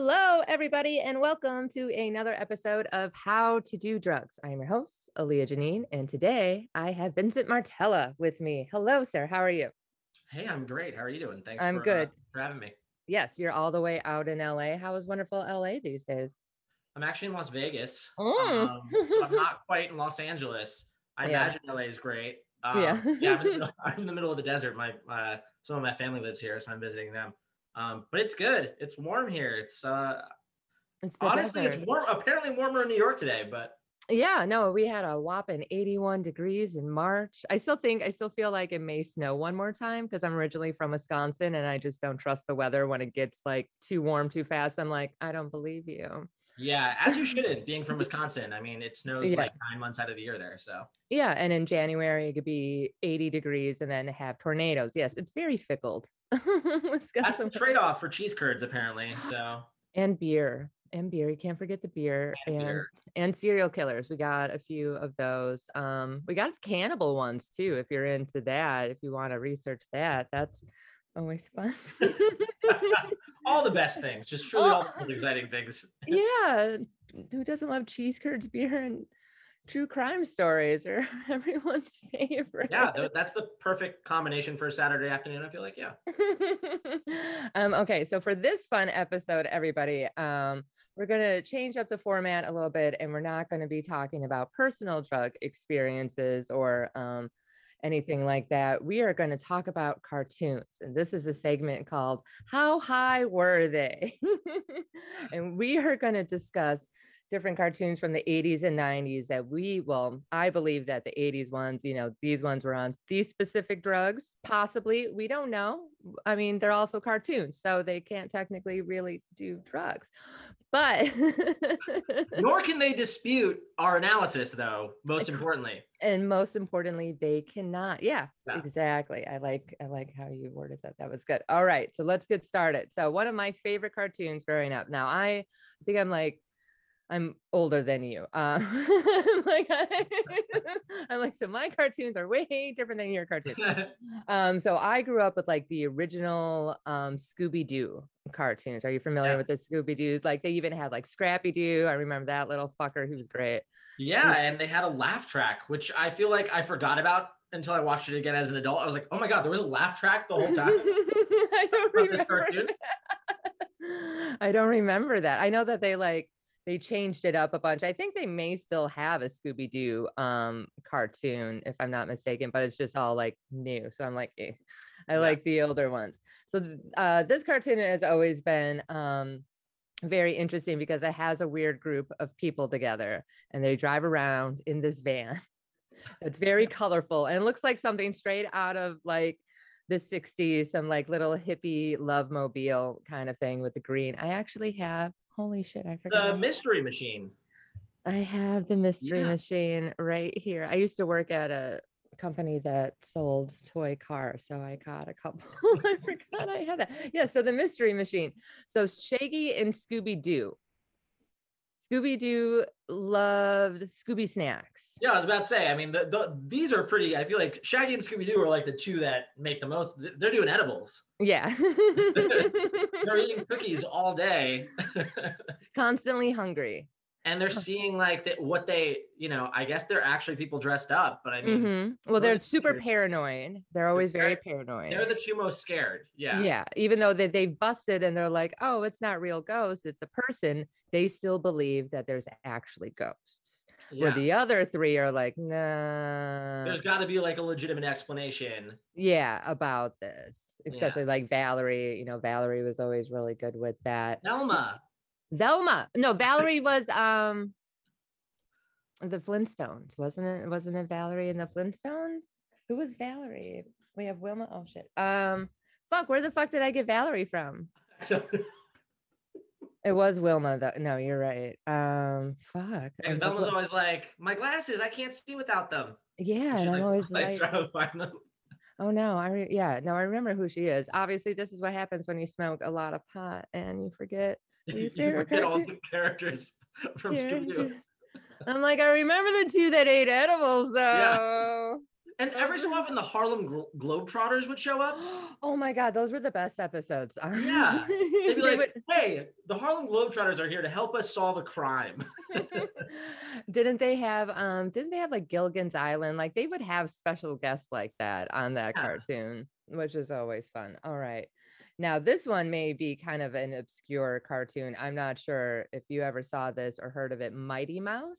Hello, everybody, and welcome to another episode of How to Do Drugs. I am your host, Aaliyah Janine, and today I have Vincent Martella with me. Hello, sir. How are you? Hey, I'm great. How are you doing? Thanks. I'm for, uh, good. for having me. Yes, you're all the way out in LA. How is wonderful LA these days? I'm actually in Las Vegas, Mm. um, so I'm not quite in Los Angeles. I Yeah. imagine LA is great. Um, Yeah. yeah. I'm in, the, middle- I'm in the middle of the desert. My uh, some of my family lives here, so I'm visiting them. Um, but it's good. It's warm here. It's uh, It's honestly desert. it's warm. Apparently warmer in New York today, but Yeah, no, we had a whopping 81 degrees in March. I still think, I still feel like it may snow one more time because I'm originally from Wisconsin and I just don't trust the weather when it gets like too warm too fast. I'm like, I don't believe you. Yeah, as you should. Being from Wisconsin, I mean, it snows Yeah. like nine months out of the year there. So Yeah, and in January it could be 80 degrees and then have tornadoes. Yes, it's very fickle. that's Wisconsin the trade-off for cheese curds, apparently. So and beer. And beer, you can't forget the beer And and beer. and serial killers. We got a few of those. Um, we got cannibal ones too. If you're into that, if you want to research that, that's always fun. all the best things, just truly all the Oh. exciting things. yeah, who doesn't love cheese curds, beer, and true crime stories are everyone's favorite. yeah, that's the perfect combination for a Saturday afternoon. I feel like, yeah. um, okay, so for this fun episode, everybody, um, we're going to change up the format a little bit and we're not going to be talking about personal drug experiences or um, anything like that. We are going to talk about cartoons. And this is a segment called How High Were They? and we are going to discuss different cartoons from the 80s and 90s that we well i believe that the 80s ones you know these ones were on these specific drugs possibly we don't know i mean they're also cartoons so they can't technically really do drugs but Nor can they dispute our analysis, though. Most importantly, and most importantly they cannot yeah, Yeah. exactly i like i like how you worded that that was good all right so let's get started so one of my favorite cartoons growing up now i think i'm like i'm older than you uh, I'm like I, i'm like so my cartoons are way different than your cartoons um so i grew up with like the original um scooby-doo cartoons are you familiar Yeah. with the scooby-doo like they even had like scrappy doo i remember that little fucker he was great yeah, and they had a laugh track, which I feel like I forgot about until I watched it again as an adult. I was like, oh my god, there was a laugh track the whole time. I don't remember. I don't remember that. I know that they like they changed it up a bunch. I think they may still have a Scooby Doo um cartoon, if I'm not mistaken, but it's just all like new. So I'm like, eh. I Yeah. like the older ones. So uh, this cartoon has always been um very interesting because it has a weird group of people together and they drive around in this van. It's very colorful and it looks like something straight out of like the 60s, some like little hippie love mobile kind of thing with the green. I actually have, holy shit, I forgot. the Mystery Machine. I have the mystery Yeah. machine right here. I used to work at a company that sold toy cars, so I got a couple. I forgot I had that. Yeah, so the mystery machine. So Shaggy and Scooby Doo. Scooby Doo loved Scooby snacks. Yeah, I was about to say. I mean, the, the, these are pretty. I feel like Shaggy and Scooby Doo are like the two that make the most. They're doing edibles. Yeah. They're eating cookies all day. Constantly hungry. And they're seeing like that what they you know i guess they're actually people dressed up but i mean Mhm. Well, they're super paranoid. They're always very very- paranoid. they're the two most scared yeah yeah even though they, they busted and they're like oh it's not real ghosts it's a person they still believe that there's actually ghosts where the other three are like nah there's got to be like a legitimate explanation yeah about this Yeah. especially like valerie you know valerie was always really good with that Velma. Velma no valerie was um the flintstones wasn't it wasn't it valerie and the flintstones who was valerie we have wilma oh shit um fuck where the fuck did i get valerie from It was Wilma though. No, you're right. Um, fuck. and Velma's look- always like my glasses i can't see without them yeah, She's and I'm always like, like, trying to find them oh no, I re- yeah, no, I remember who she is. Obviously, this is what happens when you smoke a lot of pot and you forget. You forget all the characters from Scooby-Doo. I'm like, I remember the two that ate edibles though. Yeah. And every so often, the Harlem Glo- Globetrotters would show up. oh my god, those were the best episodes. Yeah. They'd be like, "Hey, the Harlem Globetrotters are here to help us solve a crime." didn't they have um didn't they have like Gilligan's Island? Like they would have special guests like that on that Yeah. cartoon, which is always fun. All right. Now this one may be kind of an obscure cartoon. I'm not sure if you ever saw this or heard of it. Mighty Mouse.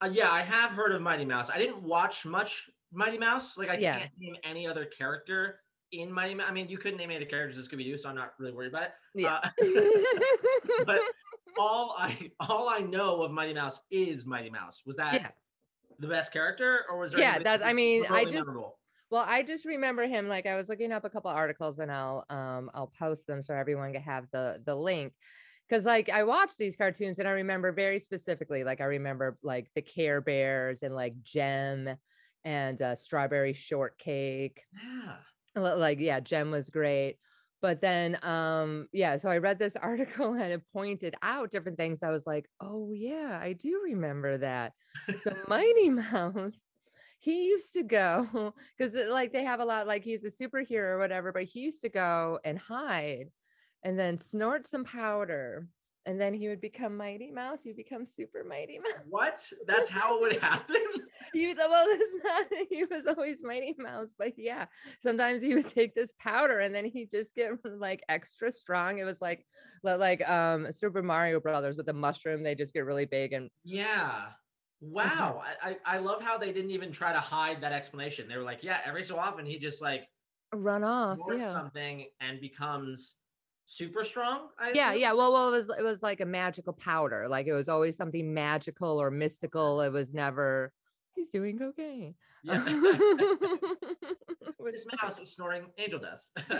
Uh, yeah, I have heard of Mighty Mouse. I didn't watch much Mighty Mouse. Like, I Yeah. can't name any other character in Mighty Mouse. I mean, you couldn't name any of the characters in Scooby Doo, so I'm not really worried about it. Yeah. Uh, but all I all I know of Mighty Mouse is Mighty Mouse. Was that yeah. the best character, or was there? Yeah, that's- I mean, I just- memorable? Well, I just remember him like I was looking up a couple articles and I'll um I'll post them so everyone can have the the link. Cause like I watched these cartoons and I remember very specifically, like I remember like the Care Bears and like Jem and uh, Strawberry Shortcake. Yeah. Like yeah, Jem was great. But then um yeah, so I read this article and it pointed out different things. I was like, oh yeah, I do remember that. So Mighty Mouse, he used to go because like they have a lot, like he's a superhero or whatever, but he used to go and hide and then snort some powder. And then he would become Mighty Mouse. He'd become Super Mighty Mouse. What? That's how it would happen. He well, it's not. He was always Mighty Mouse, but yeah, sometimes he would take this powder and then he just get like extra strong. It was like like um Super Mario Brothers with the mushroom. They just get really big and Yeah. Mm-hmm. Wow. I, I I love how they didn't even try to hide that explanation. They were like, yeah, every so often he just like run off. snorts Yeah. something and becomes super strong. I Yeah, assume? yeah. Well, well, it was it was like a magical powder. Like it was always something magical or mystical. It was never he's doing cocaine. Yeah. This mouse is snorting angel dust.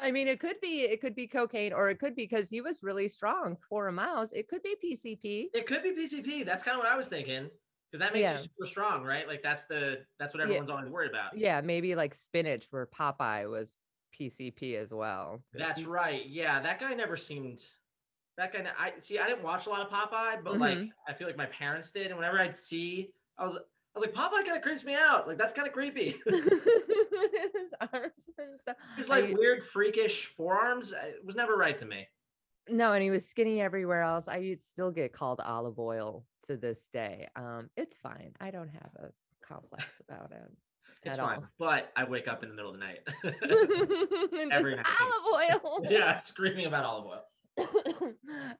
I mean, it could be it could be cocaine, or it could be because he was really strong for a mouse. It could be PCP. it could be PCP. That's kind of what I was thinking. Because that makes Yeah. you super strong, right? Like that's the that's what Yeah. everyone's always worried about. Yeah, maybe like spinach for Popeye was PCP as well. That's right. Yeah, that guy never seemed. That kind of I see. I didn't watch a lot of Popeye, but like Mhm. I feel like my parents did, and whenever I'd see, I was I was like, Popeye kind of creeps me out. Like that's kind of creepy. His arms and stuff. His like u- weird freakish forearms. uh, It was never right to me. No, and he was skinny everywhere else. I still get called olive oil to this day. Um, it's fine. I don't have a complex about it. It's fine, all. but I wake up in the middle of the night. Every night. olive oil. yeah, screaming about olive oil.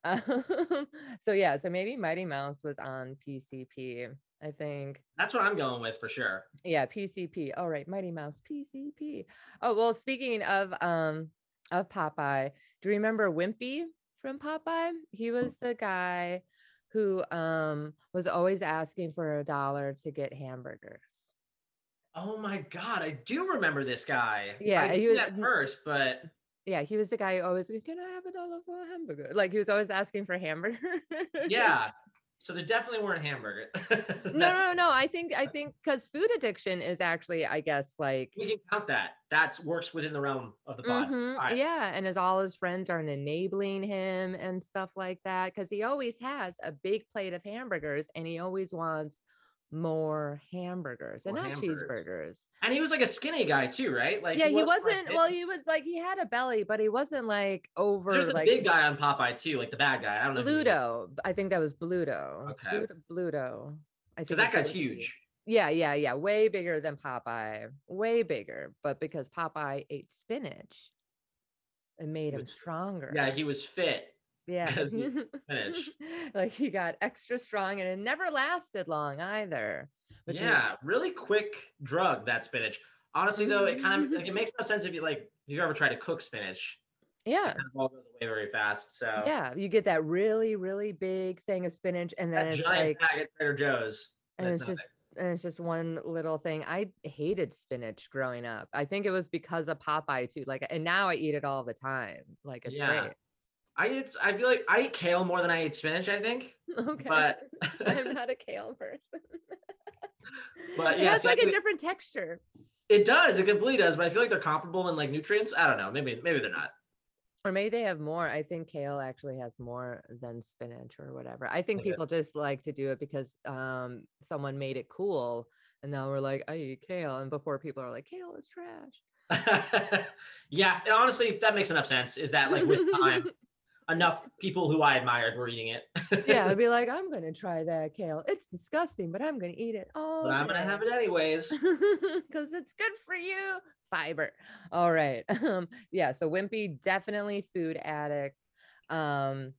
Um, so yeah, so maybe Mighty Mouse was on PCP. I think. That's what I'm going with for sure. Yeah, PCP. All right, Mighty Mouse PCP. Oh well, speaking of um of Popeye, do you remember Wimpy from Popeye? He was the guy who um was always asking for a dollar to get hamburgers. Oh my god, I do remember this guy. Yeah, I he knew was- at first, but Yeah, he was the guy who always can I have a dollar for a hamburger? Like he was always asking for hamburger. yeah. So they definitely weren't hamburger. no, no, no. I think I think because food addiction is actually, I guess, like We can count that. That works within the realm of the pod. Mhm, Alright. Yeah, and as all his friends are enabling him and stuff like that, because he always has a big plate of hamburgers and he always wants more hamburgers and More not hamburgers. cheeseburgers. And he was like a skinny guy too, right? Like yeah, he like, wasn't. Well, he was like he had a belly, but he wasn't like over there's the like big guy on Popeye too, like the bad guy. I don't know. Bluto. I think that was Bluto. Okay. Bluto. Bluto. I think Because that guy's huge. Yeah, yeah, yeah. Way bigger than Popeye. Way bigger. But because Popeye ate spinach, it made him was- stronger. Yeah, he was fit. Yeah. because he ate spinach. like he got extra strong and it never lasted long either. yeah, really quick drug that spinach. Honestly, though, it kind of like it mm-hmm. makes no sense if you like if you ever try to cook spinach. yeah. It kind of all goes away very fast. So Yeah. You get that really, really big thing of spinach and then that it's giant like bag at Trader Joe's. and that's it's just and it's just one little thing. I hated spinach growing up. I think it was because of Popeye too. Like and now I eat it all the time. Like it's Yeah. great. I eat. I feel like I eat kale more than I eat spinach. I think, Okay. but I'm not a kale person. But it yeah, has see, I like a different texture. it does. It completely does. But I feel like they're comparable in like nutrients. I don't know. Maybe maybe they're not. Or maybe they have more. I think kale actually has more than spinach or whatever. I think Okay. people just like to do it because um someone made it cool and now we're like, I eat kale, and before people are like, kale is trash. yeah, and honestly, that makes enough sense. Is that like with time, enough people who I admired were eating it. yeah, I'd be like, I'm gonna try that kale. It's disgusting, but I'm gonna eat it. Oh, but I'm gonna have it anyways. because it's good for you. Fiber. All right. Um, yeah. So Wimpy definitely food addict. Um,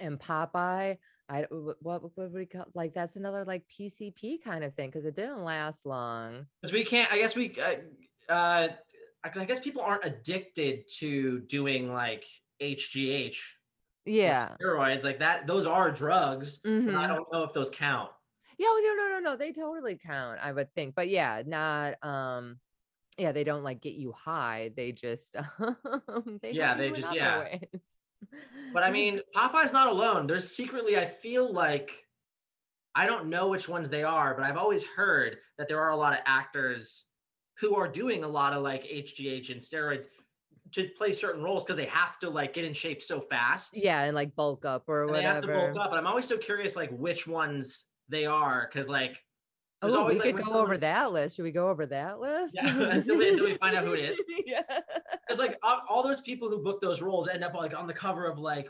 and Popeye. I what what would we call like that's another like PCP kind of thing because it didn't last long. Because we can't. I guess we. Uh, uh, I guess people aren't addicted to doing like HGH. Yeah. Steroids like that. Those are drugs. Mhm. I don't know if those count. Yeah, no, no, no, no. They totally count, I would think. But yeah, not um yeah, they don't like get you high. They just um they Yeah, they just- yeah. ways. But I mean, Popeye's not alone. There's secretly, I feel like, I don't know which ones they are, but I've always heard that there are a lot of actors who are doing a lot of like HGH and steroids to play certain roles because they have to like get in shape so fast. yeah, and like bulk up or and they have to bulk up. And I'm always so curious, like which ones they are, because like Oh, always we like could go over that list. Should we go over that list? Yeah, until we- until we find out who it is. yeah. Because like all, all those people who book those roles end up like on the cover of like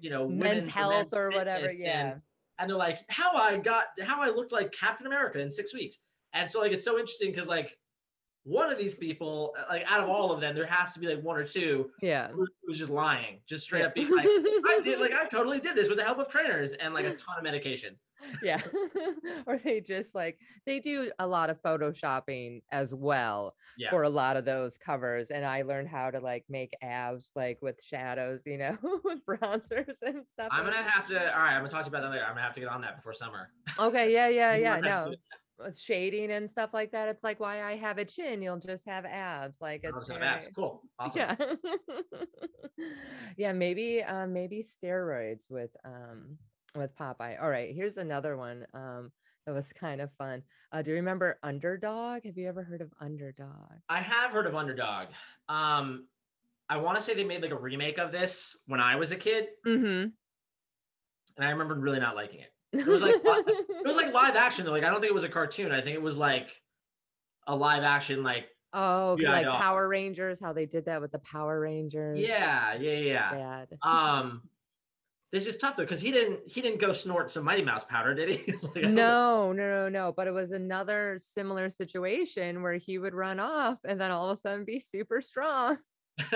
you know Men's health or whatever. Yeah. and, and they're like how I got how I looked like Captain America in six weeks. And so like it's so interesting because like one of these people, uh, like out of all of them, there has to be like one or two Yeah. who who's just lying, just straight Yeah. up being like, I did like I totally did this with the help of trainers and like a ton of medication. yeah or they just like they do a lot of photoshopping as well Yeah. for a lot of those covers and i learned how to like make abs like with shadows you know with bronzers and stuff I'm gonna have to. All right, I'm gonna talk to you about that later. I'm gonna have to get on that before summer. okay yeah yeah yeah no to- with shading and stuff like that it's like why i have a chin you'll just have abs like it's have abs. Cool. Awesome. yeah yeah maybe um maybe steroids with um with popeye all right here's another one um that was kind of fun uh do you remember underdog have you ever heard of underdog I have heard of Underdog. Um, I want to say they made like a remake of this when I was a kid, mm-hmm and I remember really not liking it. Was like It was like live action though. Like I don't think it was a cartoon. I think it was like a live action. Like oh Yeah, like power rangers how they did that with the power rangers yeah, yeah, yeah. bad Um, this is tough though because he didn't he didn't go snort some Mighty Mouse powder, did he? Like, no no no no but it was another similar situation where he would run off and then all of a sudden be super strong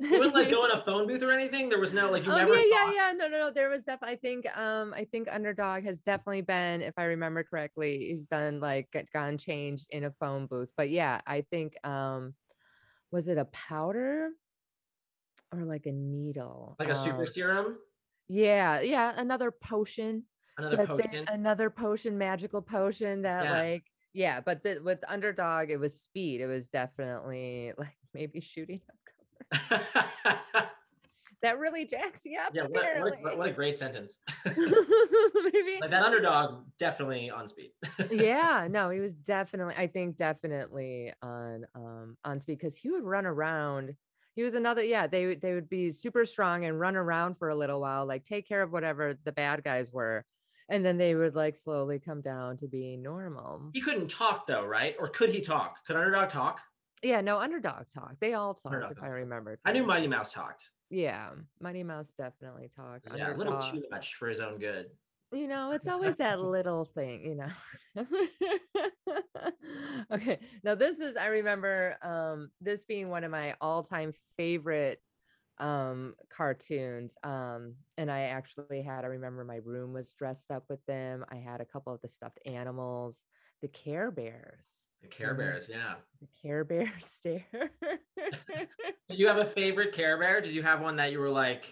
He wouldn't like go in a phone booth or anything. There was no like you oh never. yeah, yeah, thought- yeah. No, no, no. There was definitely. I think. Um, I think Underdog has definitely been, if I remember correctly, he's done like gone changed in a phone booth. But yeah, I think. Um, was it a powder or like a needle? Like a super Um, serum, yeah, yeah. Another potion. another potion. another potion, magical potion that Yeah. like. Yeah, but the, with Underdog, it was speed. It was definitely like maybe shooting up. That really jacks you up. yeah, what, what, a, what a great sentence. maybe like that underdog, definitely on speed. yeah no he was definitely i think definitely on um on speed because he would run around he was another yeah they would they would be super strong and run around for a little while like take care of whatever the bad guys were and then they would like slowly come down to being normal He couldn't talk though, right? Or could he talk? Could underdog talk? Yeah no underdog talk. They all talked Underdog if i remember I knew. Mighty Mouse talked. yeah mighty mouse definitely talked. Yeah, a little too much for his own good. you know it's always that little thing you know. Okay now this is i remember um this being one of my all-time favorite um cartoons um and i actually had i remember my room was dressed up with them. I had a couple of the stuffed animals the care bears The Care. Bears, yeah. the care bear stare Do you have a favorite Care Bear? Did you have one that you were like,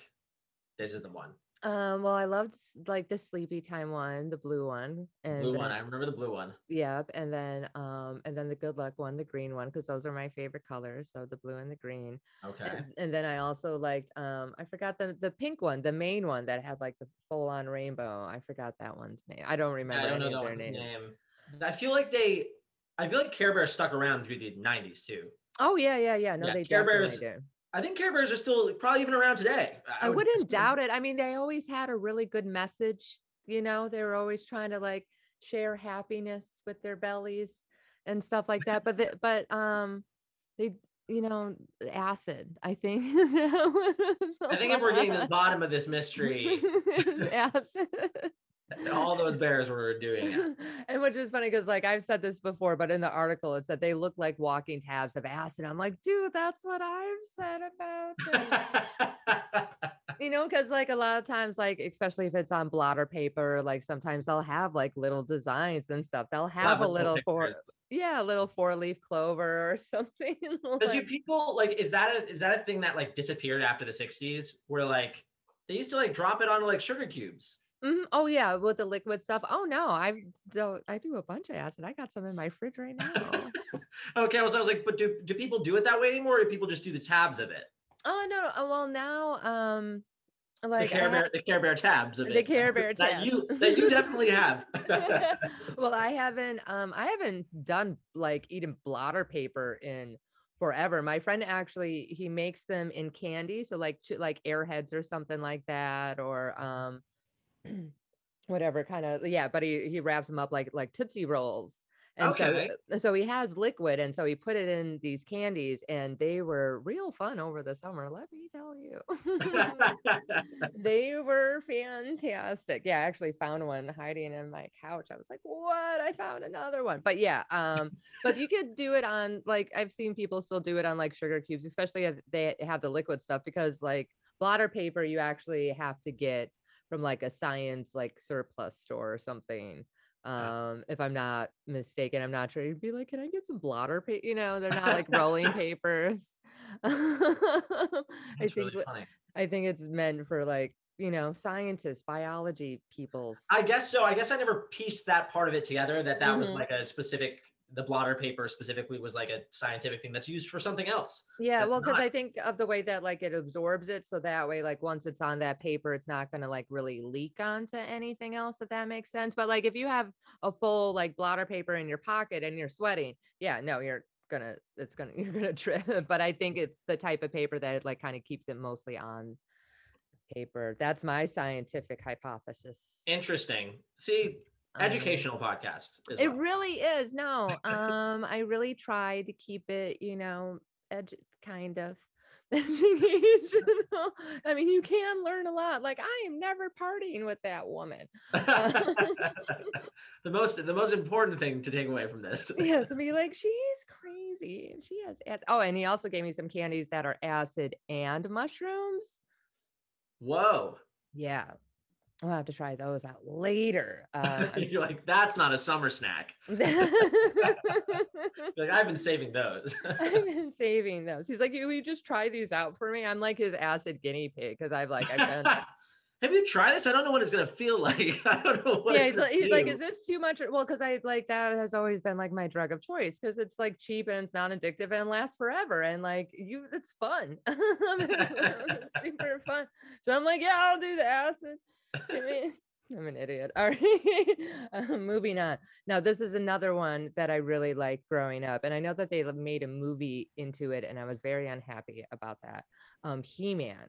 this is the one? um well i loved like the sleepy time one the blue one and Blue one. then- I remember the blue one. Yep, and then um and then the good luck one, the green one, because those are my favorite colors, so the blue and the green. Okay. And, and then I also liked um I forgot the the pink one, the main one that had like the full on rainbow. I forgot that one's name. I don't Yeah, remember I don't any know of their names. name. I feel like they, I feel like Care Bears stuck around through the 90s too. Oh yeah, yeah, yeah. No, Yeah, they Care Bears do. I think Care Bears are still probably even around today. I, would wouldn't assume. doubt it. I mean, they always had a really good message. You know, they were always trying to like share happiness with their bellies and stuff like that. But the, but um, they you know acid. I think. I think if we're getting to the bottom of this mystery, acid. All those bears were doing it. and which is funny because like I've said this before, but in the article it said they look like walking tabs of acid. I'm like, dude, that's what I've said about them. you know, because like a lot of times, like especially if it's on blotter paper, like sometimes they'll have like little designs and stuff. They'll have a little for yeah, a little four leaf clover or something. Because do people like is that a is that a thing that like disappeared after the 60s where like they used to like drop it on like sugar cubes? Mhm. Oh yeah, with the liquid stuff. Oh no, I do I do a bunch of acid. I got some in my fridge right now. okay, well, so I was like, but do do people do it that way anymore, or do people just do the tabs of it? Oh no, no. Well now, um, like the Care Bear, the Care Bear tabs of it. the it. Care Bear tabs that you that you definitely have. well, I haven't um I haven't done like eating blotter paper in forever. My friend actually he makes them in candy, so like to, like airheads or something like that, or um whatever kind of yeah but he he wraps them up like like tootsie rolls. And Okay. so so he has liquid and so he put it in these candies and they were real fun over the summer let me tell you. They were fantastic. Yeah i actually found one hiding in my couch. I was like what? I found another one. But yeah um but you could do it on like i've seen people still do it on like sugar cubes especially if they have the liquid stuff because like blotter paper you actually have to get from like a science like surplus store or something um if i'm not mistaken i'm not sure you'd be like can i get some blotter paper you know they're not like rolling papers i think really i think it's meant for like you know scientists biology people I guess so. I guess I never pieced that part of it together. That that was Mhm. like a specific. The blotter paper specifically was like a scientific thing that's used for something else. yeah well because not- i think of the way that like it absorbs it so that way like once it's on that paper it's not going to like really leak onto anything else if that makes sense but like if you have a full like blotter paper in your pocket and you're sweating yeah no you're gonna it's gonna you're gonna trip but i think it's the type of paper that like kind of keeps it mostly on paper that's my scientific hypothesis Interesting. See, Um, educational podcast. As it well. really is no um i really try to keep it you know edu- kind of educational i mean you can learn a lot like i am never partying with that woman the most the most important thing to take away from this. yes and be like she's crazy and she has acid. oh and he also gave me some candies that are acid and mushrooms Whoa. yeah i'll have to try those out later um, You're like, that's not a summer snack. Like, I've been saving those. I've been saving those. He's like, "Will you just try these out for me?" I'm like his acid guinea pig because I've like I've done. Have you tried this? I don't know what it's gonna feel like. I don't know what yeah, it's he's like, he's like, "Is this too much?" Well, because I like that has always been like my drug of choice because it's like cheap and it's not addictive and lasts forever and like you, it's fun. it's super fun. So I'm like, "Yeah, I'll do the acid." I'm an idiot. All right. um, moving on. Now, this is another one that I really liked growing up. And I know that they made a movie into it, and I was very unhappy about that. Um, He Man.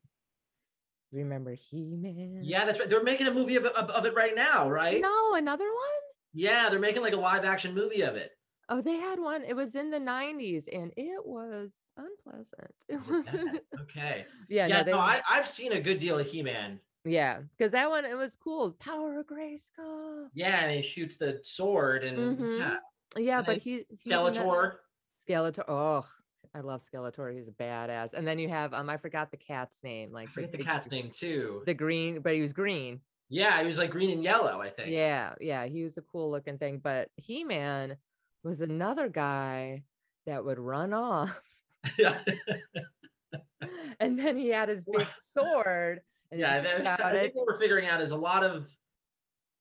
Remember He Man? Yeah, that's right. They're making a movie of, of, of it right now, right? No, another one? Yeah, they're making like a live action movie of it. Oh, they had one. It was in the 90s and it was unpleasant. It was. Okay. yeah, Yeah, no, they, no, I, I've seen a good deal of He-Man. Yeah, because that one, it was cool. Power of Grayskull. Yeah, and he shoots the sword and Mhm. yeah, Yeah, And but he, Skeletor. Skeletor. Oh, I love Skeletor. He's a badass. And then you have um, I forgot the cat's name. I Like forget the big- cat's name too. The green, but he was green. Yeah, he was like green and yellow, I think. Yeah, yeah, he was a cool looking thing. But He Man was another guy that would run off, Yeah. and then he had his big sword. And yeah, he that- I think what we're figuring out is a lot of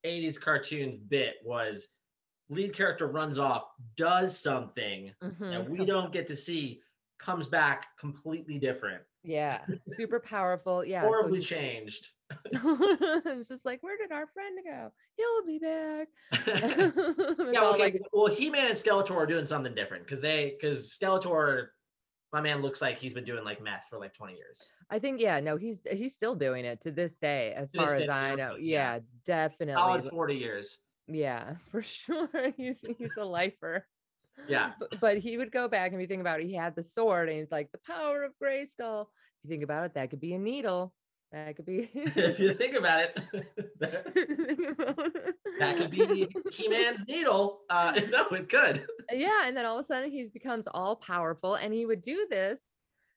80s cartoons bit was lead character runs off, does something Mhm, that we don't get to see, comes back completely different, Yeah, super powerful. Yeah, so horribly he- changed. it's just like, where did our friend go? He'll be back. yeah, okay. like- well, He-Man and Skeletor are doing something different because they because Skeletor, my man, looks like he's been doing like meth for like 20 years. I think yeah, no, he's he's still doing it to this day, as To far as I know. yeah. Yeah, definitely. Solid 40 years. Yeah, for sure. He's he's a lifer. Yeah. But, but he would go back and if you think about it, he had the sword and he's like the power of Grayskull. If you think about it, that could be a needle. That could be if you think about it, that, that could be He-Man's needle. Uh, no, it could. yeah, and then all of a sudden he becomes all powerful, and he would do this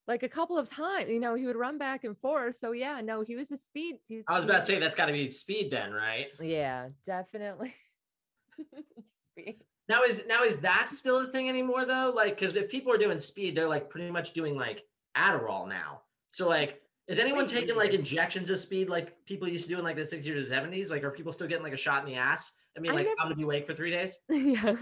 like a couple of times. You know, he would run back and forth. So yeah, no, he was a speed. He I was about to say that's got to be speed then, right? Yeah, definitely. speed. Now is now is that still a thing anymore though? Like, because if people are doing speed, they're like pretty much doing like Adderall now. So like, is anyone taking like injections of speed like people used to do in like the 60s or 70s? Like, are people still getting like a shot in the ass? I mean, I like, never- I'm gonna be awake for three days. yeah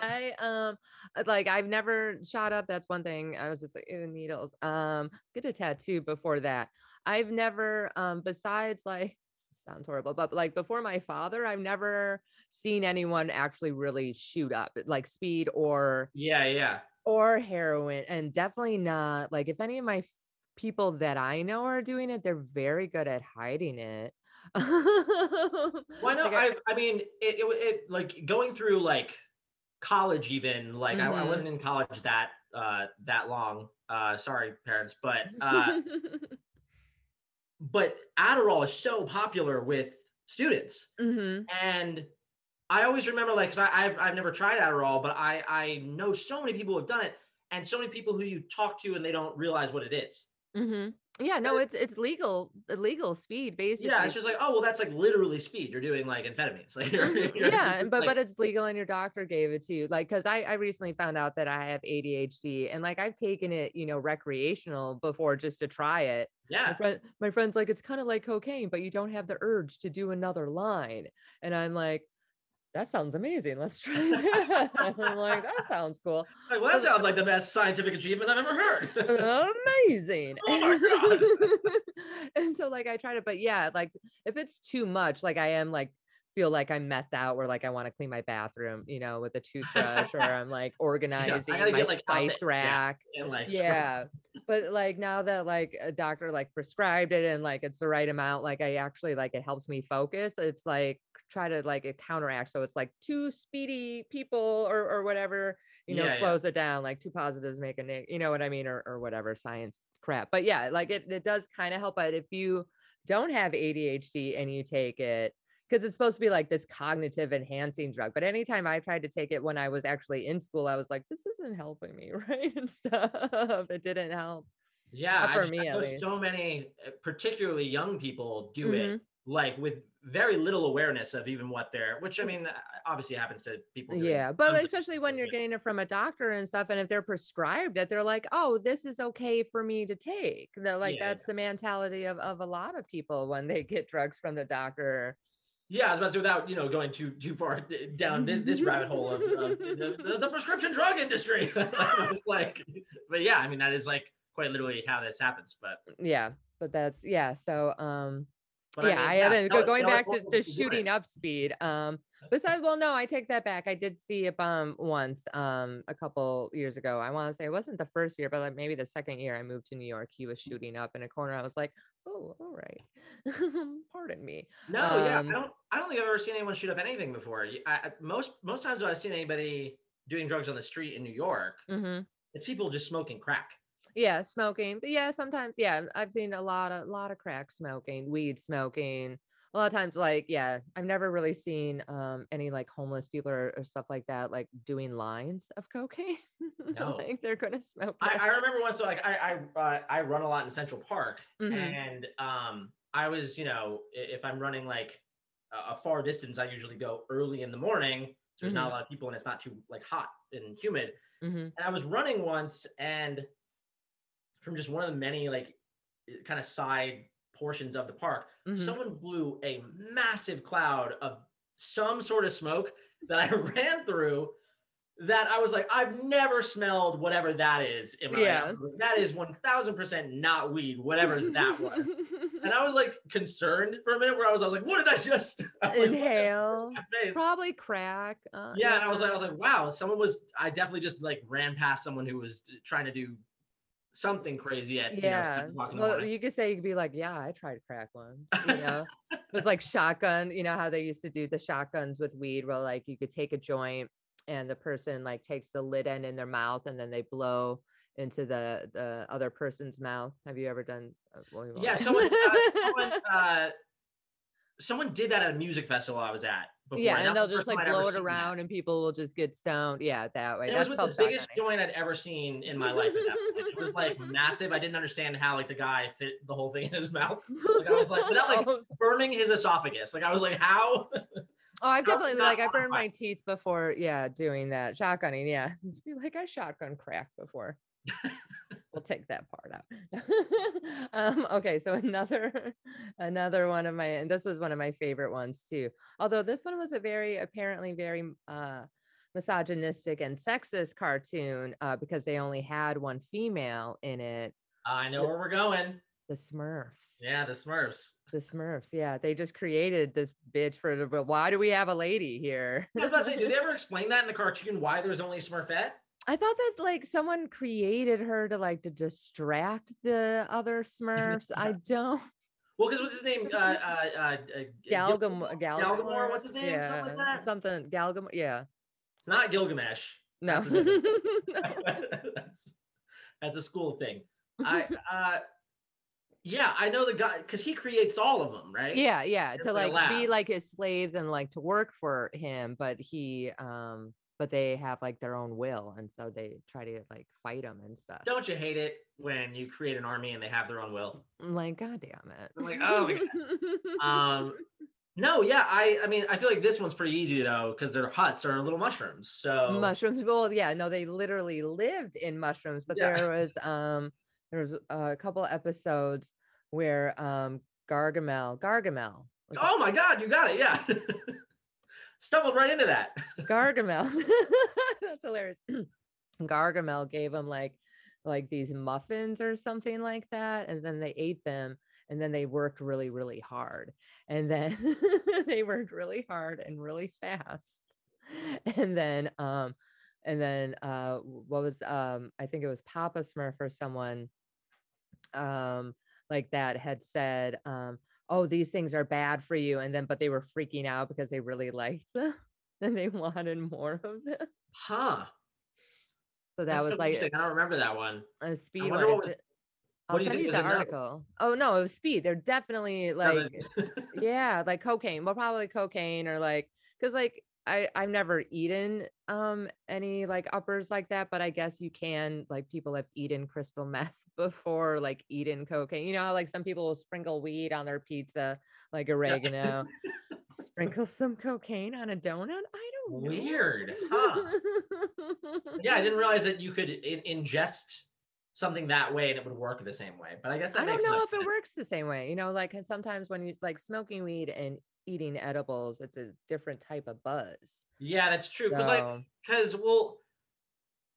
i um uh, like i've never shot up that's one thing i was just like ew, needles um get a tattoo before that i've never um besides like sounds horrible but like before my father i've never seen anyone actually really shoot up like speed or Yeah, yeah. or heroin and definitely not like if any of my people that i know are doing it they're very good at hiding it Why not? I- I, I mean, it, it, it like going through like college, even like I, I Mhm. wasn't in college that uh that long. Uh, sorry, parents, but uh, but Adderall is so popular with students, hmm and I always remember like because I've I've never tried Adderall, but I I know so many people who have done it, and so many people who you talk to and they don't realize what it is. Hmm Yeah, no, it's it's legal, illegal speed basically. Yeah, it's just like oh well, that's like literally speed. You're doing like amphetamines. Like, you're- Mhm. you're- yeah, but like- but it's legal and your doctor gave it to you. Like, cause I I recently found out that I have ADHD and like I've taken it, you know, recreational before just to try it. Yeah, My friend, my friend's like, it's kind of like cocaine, but you don't have the urge to do another line. And I'm like, that sounds amazing. Let's try that. I'm like, that sounds cool. Like, well, that sounds like the best scientific achievement I've ever heard. amazing. Oh my God. and so like I tried it, but yeah, like if it's too much, like I am like feel like I'm methed out where like I want to clean my bathroom, you know, with a toothbrush or I'm like organizing gotta my get, like, spice yeah. rack. and like, Yeah. But like now that like a doctor like prescribed it and like it's the right amount, like I actually like it helps me focus. It's like try to like it counteract. So it's like two speedy people or or whatever, you know, Yeah, yeah. slows it down. Like two positives make a neg, you know what I mean, or or whatever science crap. But yeah, like it it does kind of help. But if you don't have ADHD and you take it, because it's supposed to be like this cognitive enhancing drug. But anytime I tried to take it when I was actually in school, I was like, this isn't helping me, right? And stuff. It didn't help. yeah. Not I for I me, at know so many, uh, particularly young people, do it Mhm. like with very little awareness of even what they're. Which I mean, obviously happens to people. Yeah, but especially when you're getting it from a doctor and stuff, and if they're prescribed it, they're like, "Oh, this is okay for me to take." They're like, Yeah, that's the mentality of of a lot of people when they get drugs from the doctor. Yeah, I was about to say without you know going too too far down this this rabbit hole of, of the, the, the prescription drug industry. it's like, but yeah, I mean that is like quite literally how this happens. But Yeah, but that's yeah. So um, but yeah, mean, I haven't tell go- us- going back to, to would you do shooting up speed. Um, besides, well, no, I take that back. I did see a um once um a couple years ago. I want to say it wasn't the first year, but like maybe the second year I moved to New York. He was shooting up in a corner. I was like, oh, all right, pardon me. No, yeah, Um, I don't. I don't think I've ever seen anyone shoot up anything before. I, I- most most times I've seen anybody doing drugs on the street in New York, hmm it's people just smoking crack. Yeah, smoking. But yeah, sometimes yeah, I've seen a lot of lot of crack smoking, weed smoking. A lot of times, like yeah, I've never really seen um any like homeless people or, or stuff like that, like doing lines of cocaine. No. like they're gonna smoke. I. I remember once, like I I uh, I run a lot in Central Park, Mhm. and um I was you know if I'm running like a, a far distance, I usually go early in the morning. So there's not a lot of people and it's not too like hot and humid. Mhm. And I was running once, and from just one of the many like kind of side portions of the park, Mhm. someone blew a massive cloud of some sort of smoke that I ran through. That I was like, I've never smelled whatever that is in my Yeah. life. I was like, That is one thousand percent not weed, whatever that was. And I was like concerned for a minute, where I was, I was like, what did I just I was like, just Inhale. hit my face? Probably crack. Uh, yeah, and I was like, I was like, wow, someone was. I definitely just like ran past someone who was trying to do something crazy at yeah. you know, well, you could say you could be like, yeah, I tried crack once. You know, it was like shotgun. You know how they used to do the shotguns with weed, where like you could take a joint and the person like takes the lid end in their mouth and then they blow into the the other person's mouth. Have you ever done? Uh, well, yeah, someone, uh, someone, uh, someone did that at a music festival I was at. Before, yeah, and and they'll the just like time I'd ever blow it seen that. around, and people will just get stoned. Yeah, that way. And it was with the biggest joint I'd ever seen in my life. At that point. It was like massive. I didn't understand how like the guy fit the whole thing in his mouth, Like, I was like, without, like, Oh, burning his esophagus. Like I was like, how? Oh, I've definitely like I burned my teeth before. Yeah, doing that shotgunning. Yeah, like I shotgun crack before. We'll take that part out. um, okay, so another another one of my and this was one of my favorite ones too. Although this one was a very apparently very uh misogynistic and sexist cartoon uh, because they only had one female in it. I know where we're going. The Smurfs. Yeah, the Smurfs. The Smurfs. Yeah, they just created this bitch for the. But why do we have a lady here? I was about to say, did they ever explain that in the cartoon why there's only Smurfette? I thought that like someone created her to like to distract the other Smurfs. I don't. Well, because what's his name? Uh, uh, uh, uh, Galgam Galgamore, what's his name? Something like that? Something Galgam. Yeah. It's not Gilgamesh. No. That's No. that's, that's a school thing. I uh yeah, I know the guy because he creates all of them, right? yeah, yeah. Just To like like be like his slaves and like to work for him, but he um but they have like their own will and so they try to like fight them and stuff. Don't you hate it when you create an army and they have their own will? I'm like, god damn it. I'm like, oh Um, no, yeah, I I mean I feel like this one's pretty easy though because their huts are little mushrooms. So mushrooms well yeah no they literally lived in mushrooms but Yeah. there was um there was a couple episodes where um gargamel gargamel oh my god, you got it, yeah. Stumbled right into that. gargamel. That's hilarious. Gargamel gave him like like these muffins or something like that and then they ate them and then they worked really really hard and then they worked really hard and really fast. And then um and then uh what was um i think it was papa smurf or someone um like that had said um oh these things are bad for you and then but they were freaking out because they really liked them and they wanted more of them Huh. so that That's was like. I don't remember that one. a speed one. what was- I'll do you send think you the article. Oh no, it was speed. They're definitely like yeah, like cocaine. Well, probably cocaine or like because like I I've never eaten um any like uppers like that, but I guess you can like people have eaten crystal meth before, like eaten cocaine. You know, like some people will sprinkle weed on their pizza, like oregano. Sprinkle some cocaine on a donut. I don't know. Weird, huh? yeah, I didn't realize that you could in- ingest something that way and it would work the same way. But I guess that I don't know if it works the same way. You know, like sometimes when you like smoking weed and eating edibles, it's a different type of buzz. Yeah, that's true. Because like, because well,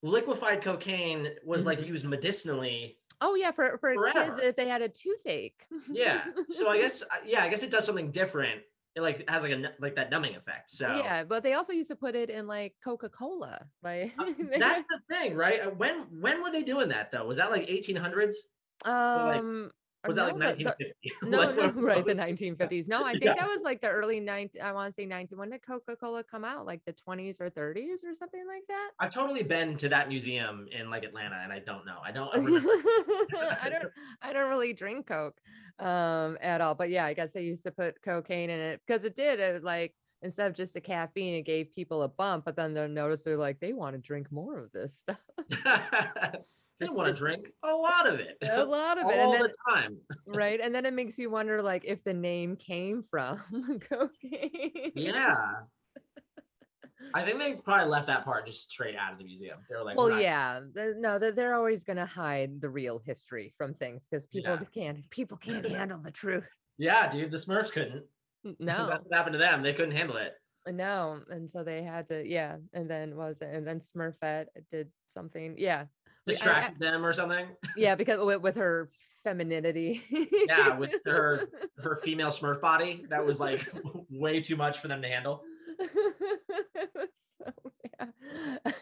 liquefied cocaine was like Mhm. used medicinally. oh yeah, for for Forever. kids if they had a toothache. Yeah. So I guess yeah, I guess it does something different. It like has like a like that numbing effect. So yeah, but they also used to put it in like Coca Cola. Like Uh, that's the thing, right? Uh, When when were they doing that though? Was that like 1800s? had- like, um Was that no, like the- the- No, Like, no, right, the 1950s. No, I think Yeah. that was like the early 90s. I want to say 19. When did Coca Cola come out? Like the 20s or 30s or something like that? I've totally been to that museum in like Atlanta, and I don't know. I don't remember. I don't I don't really drink Coke um at all. But yeah, I guess they used to put cocaine in it because it did it like instead of just the caffeine, it gave people a bump, but then they noticed they're like, they want to drink more of this stuff. They want to drink a lot of it, A lot of all it. And then the time. right. And then it makes you wonder like if the name came from cocaine. Yeah. I think they probably left that part just straight out of the museum. They were like, well, not- yeah, no, they're, they're always gonna hide the real history from things because people Yeah. can't people can't handle the truth. yeah, dude, the Smurfs couldn't. No, That's what happened to them. They couldn't handle it. Uh, no, and so they had to, yeah, and then what was it, and then Smurfette did something, yeah, We- I- I- Distracted them or something. yeah, because with, with her femininity, Yeah, with her her female Smurf body, that was like way too much for them to handle. So bad.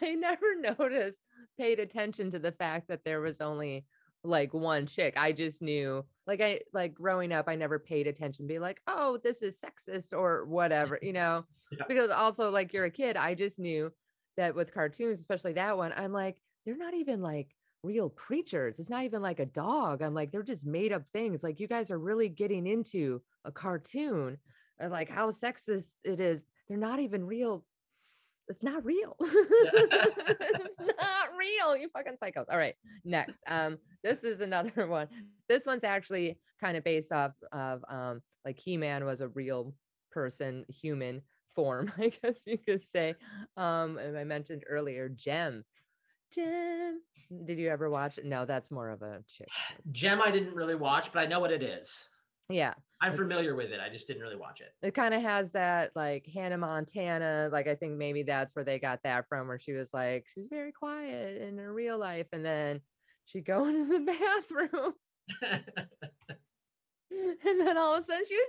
I never noticed, paid attention to the fact that there was only like one chick. I just knew like I like growing up, I never paid attention, be like, oh, this is sexist or whatever, you know. Yeah. Because also like you're a kid, I just knew that with cartoons, especially that one, I'm like, they're not even like real creatures. It's not even like a dog. I'm like, they're just made up things. Like you guys are really getting into a cartoon, like how sexist it is. They're not even real. It's not real. it's not real. You fucking psychos. All right. Next. Um, this is another one. This one's actually kind of based off of um like He-Man was a real person, human form, I guess you could say. Um, and I mentioned earlier, Jem. Jem. Did you ever watch it? No, that's more of a chick. Jem, I didn't really watch, but I know what it is. Yeah. I'm familiar with it. I just didn't really watch it. It kind of has that like Hannah Montana, like I think maybe that's where they got that from, where she was like, she was very quiet in her real life, and then she'd go into the bathroom, and then all of a sudden she was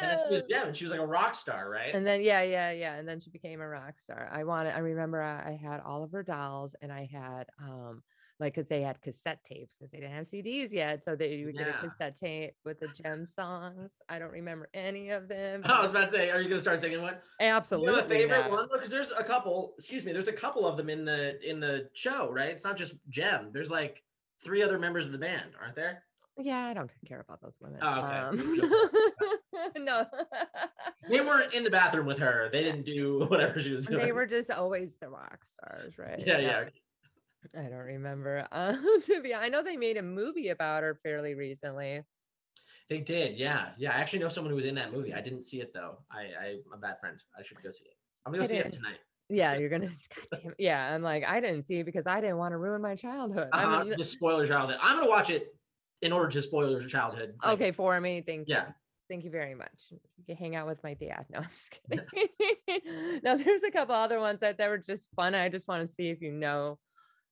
then she was Jem. Jem, and she was like a rock star, right? And then yeah, yeah, yeah, and then she became a rock star. I wanted, I remember I, I had all of her dolls, and I had um like because they had cassette tapes because they didn't have CDs yet, so they would get a cassette tape with the Jem songs. I don't remember any of them. I was about to say, are you gonna start singing one? Absolutely. You a favorite not. one? Because there's a couple. Excuse me. There's a couple of them in the in the show, right? It's not just Jem. There's like three other members of the band, aren't there? Yeah, I don't care about those women. Oh, okay. Um, no, They weren't in the bathroom with her. They didn't do whatever she was doing. they were just always the rock stars, right? Yeah, No, yeah. I don't remember. Uh, to be, I know they made a movie about her fairly recently. They did. Yeah, yeah. I actually know someone who was in that movie. I didn't see it though. I, I I'm a bad friend. I should go see it. I'm gonna I go see it tonight. Yeah, you're gonna. God damn, yeah, I'm like, I didn't see it because I didn't want to ruin my childhood. I Uh, mean, just spoil your childhood. I'm gonna watch it in order to spoil your childhood. Like, okay, for me, thank you. Yeah. Thank you very much. You can hang out with my dad. No, I'm just kidding. no, there's a couple other ones that, that were just fun. I just want to see if you know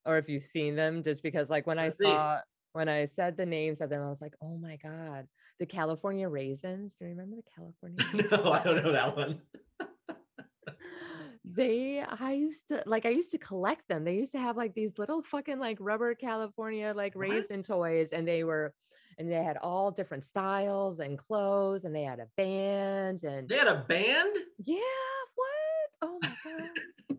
or if you've seen them, just because like when I Let's see. saw when I said the names of them, I was like, oh my God. The California raisins. Do you remember the California? No, I don't know that one. They I used to like I used to collect them. They used to have like these little fucking like rubber California like raisin What? toys and they were and they had all different styles and clothes and they had a band and They had a band. yeah, what? Oh my god.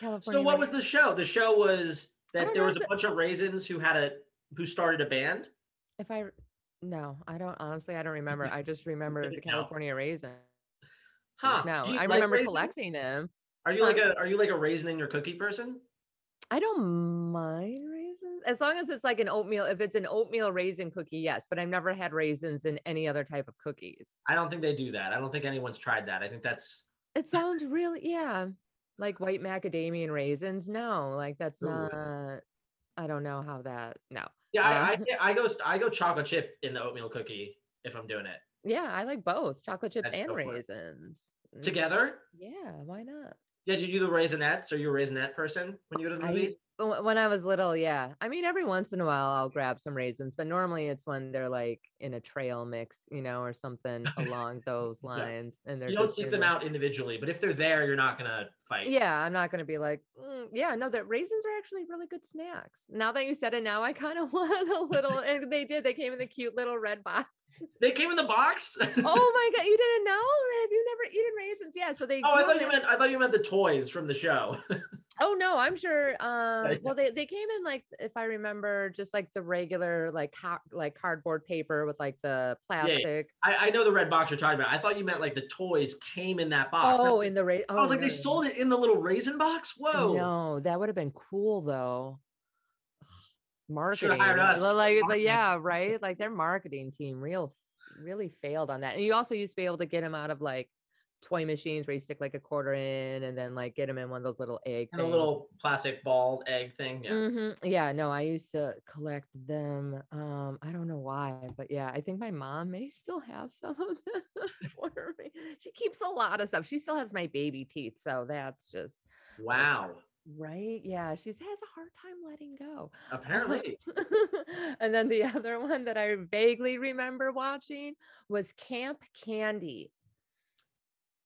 California So what was the show? The show was that there was a bunch of raisins who had a who started a band. if I no, I don't honestly I don't remember. I just remember the California raisins. Huh? No, I remember raisins? collecting them. Are you like a are you like a raisin in your cookie person? I don't mind raisins as long as it's like an oatmeal. If it's an oatmeal raisin cookie, yes. But I've never had raisins in any other type of cookies. I don't think they do that. I don't think anyone's tried that. I think that's It sounds really, yeah, like white macadamia and raisins. No, like that's Ooh. not. I don't know how that. No, yeah. I, I Uh, I go I go chocolate chip in the oatmeal cookie if I'm doing it yeah, I like both chocolate chips and go for it. raisins. Mm, together. Yeah, why not? Yeah, do you do the Raisinets? Are you a Raisinet person when you go to the I- movie? Wh- When I was little, yeah. I mean, every once in a while I'll grab some raisins, but normally it's when they're like in a trail mix, you know, or something along those Yeah. lines. And they're You don't seek them the- out individually, but if they're there, you're not gonna fight. Yeah, I'm not gonna be like, "Mm, yeah, no, that raisins are actually really good snacks. Now that you said it, now I kind of want a little. And they did. They came in the cute little red box. They came in the box. Oh my god, you didn't know? Have you never eaten raisins? Yeah, so they. Oh, I thought you meant I thought you meant the toys from the show. Oh no, I'm sure. Um, well, they they came in like if I remember, just like the regular like ca- like cardboard paper with like the plastic. I, I know the red box you're talking about. I thought you meant like the toys came in that box. Oh, I, in the ra- I was like, they no. sold it in the little raisin box. Whoa. No, that would have been cool though. Marketing, like, like, yeah, right. Like their marketing team real really failed on that. And you also used to be able to get them out of like toy machines where you stick like a quarter in and then like get them in one of those little egg And a little plastic ball egg thing. Yeah. Mhm. Yeah, no, I used to collect them. Um, I don't know why, but yeah, I think my mom may still have some of them for me. She keeps a lot of stuff. She still has my baby teeth, so that's just Wow. Right. Yeah, she has a hard time letting go. Um, Apparently. and then the other one that I vaguely remember watching was Camp Candy.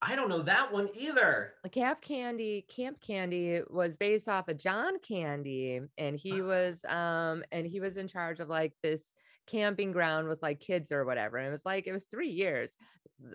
I don't know that one either. Uh, Camp Candy, Camp Candy was based off of John Candy, and he uh-huh. was um and he was in charge of like this camping ground with like kids or whatever. And it was like it was three years.